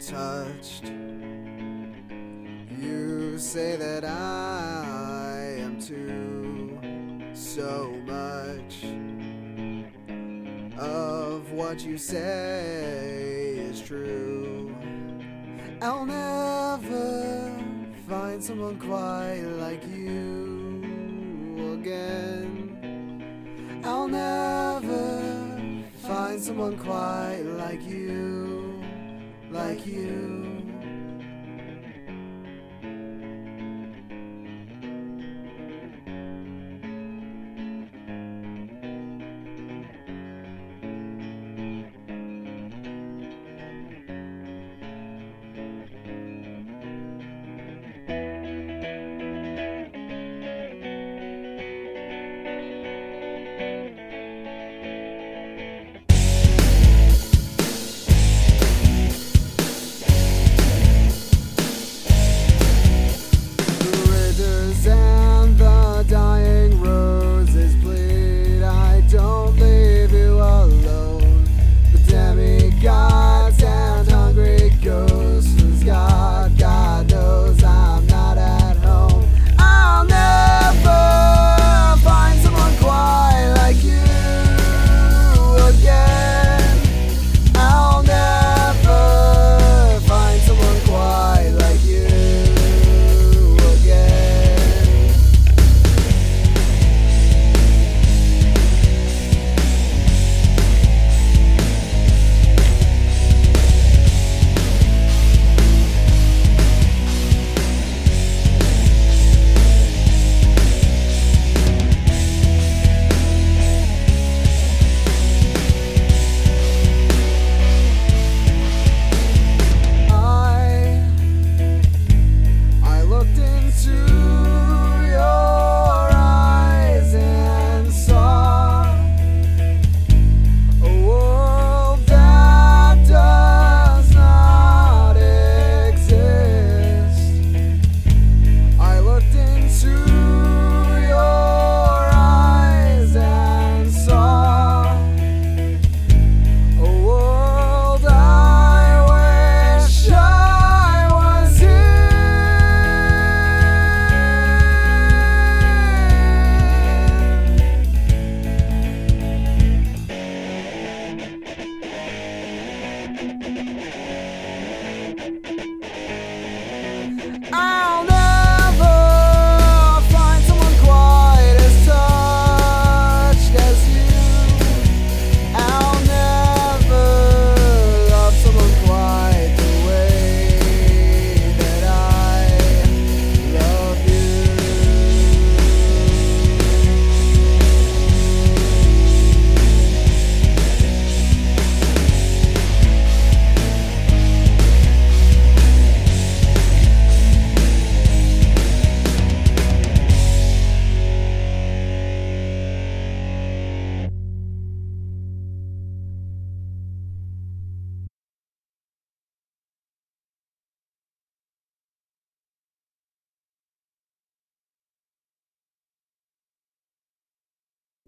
touched. You say that I am too so much of what you say is true. I'll never find someone quite like you again. I'll never find someone quite like you, you.